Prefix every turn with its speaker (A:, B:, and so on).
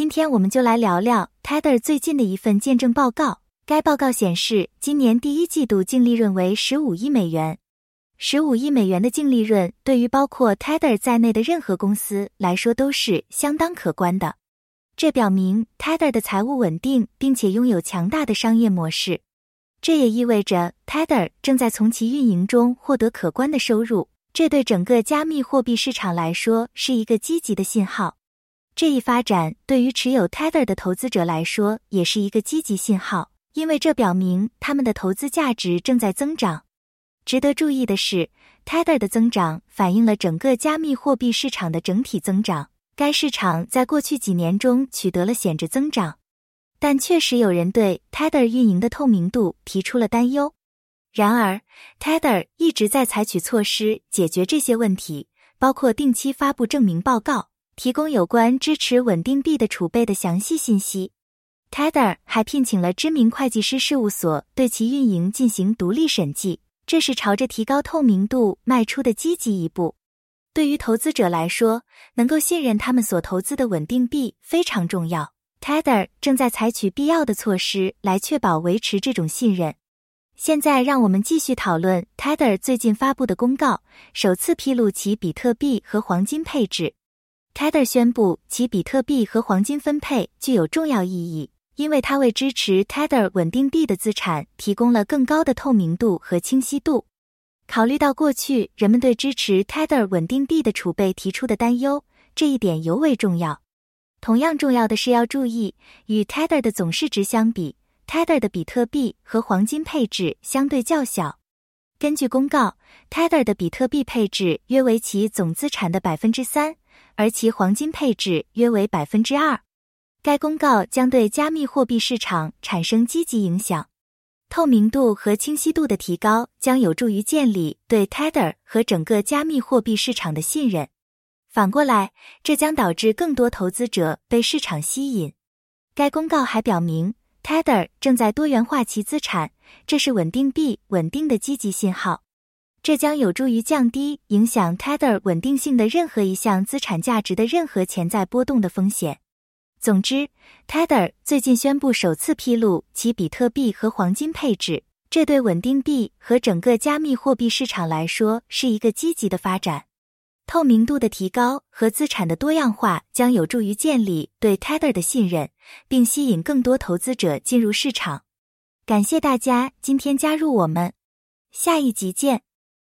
A: 今天我们就来聊聊 Tether 最近的一份见证报告。该报告显示，今年第一季度净利润为十五亿美元。十五亿美元的净利润，对于包括 Tether 在内的任何公司来说都是相当可观的。这表明 Tether 的财务稳定，并且拥有强大的商业模式。这也意味着 Tether 正在从其运营中获得可观的收入。这对整个加密货币市场来说是一个积极的信号。这一发展对于持有 Tether 的投资者来说也是一个积极信号，因为这表明他们的投资价值正在增长。值得注意的是，Tether 的增长反映了整个加密货币市场的整体增长。该市场在过去几年中取得了显著增长，但确实有人对 Tether 运营的透明度提出了担忧。然而，Tether 一直在采取措施解决这些问题，包括定期发布证明报告。提供有关支持稳定币的储备的详细信息。Tether 还聘请了知名会计师事务所对其运营进行独立审计，这是朝着提高透明度迈出的积极一步。对于投资者来说，能够信任他们所投资的稳定币非常重要。Tether 正在采取必要的措施来确保维持这种信任。现在，让我们继续讨论 Tether 最近发布的公告，首次披露其比特币和黄金配置。Tether 宣布，其比特币和黄金分配具有重要意义，因为它为支持 Tether 稳定币的资产提供了更高的透明度和清晰度。考虑到过去人们对支持 Tether 稳定币的储备提出的担忧，这一点尤为重要。同样重要的是要注意，与 Tether 的总市值相比，Tether 的比特币和黄金配置相对较小。根据公告，Tether 的比特币配置约为其总资产的百分之三。而其黄金配置约为百分之二。该公告将对加密货币市场产生积极影响。透明度和清晰度的提高将有助于建立对 Tether 和整个加密货币市场的信任。反过来，这将导致更多投资者被市场吸引。该公告还表明，Tether 正在多元化其资产，这是稳定币稳定的积极信号。这将有助于降低影响 Tether 稳定性的任何一项资产价值的任何潜在波动的风险。总之，Tether 最近宣布首次披露其比特币和黄金配置，这对稳定币和整个加密货币市场来说是一个积极的发展。透明度的提高和资产的多样化将有助于建立对 Tether 的信任，并吸引更多投资者进入市场。感谢大家今天加入我们，下一集见。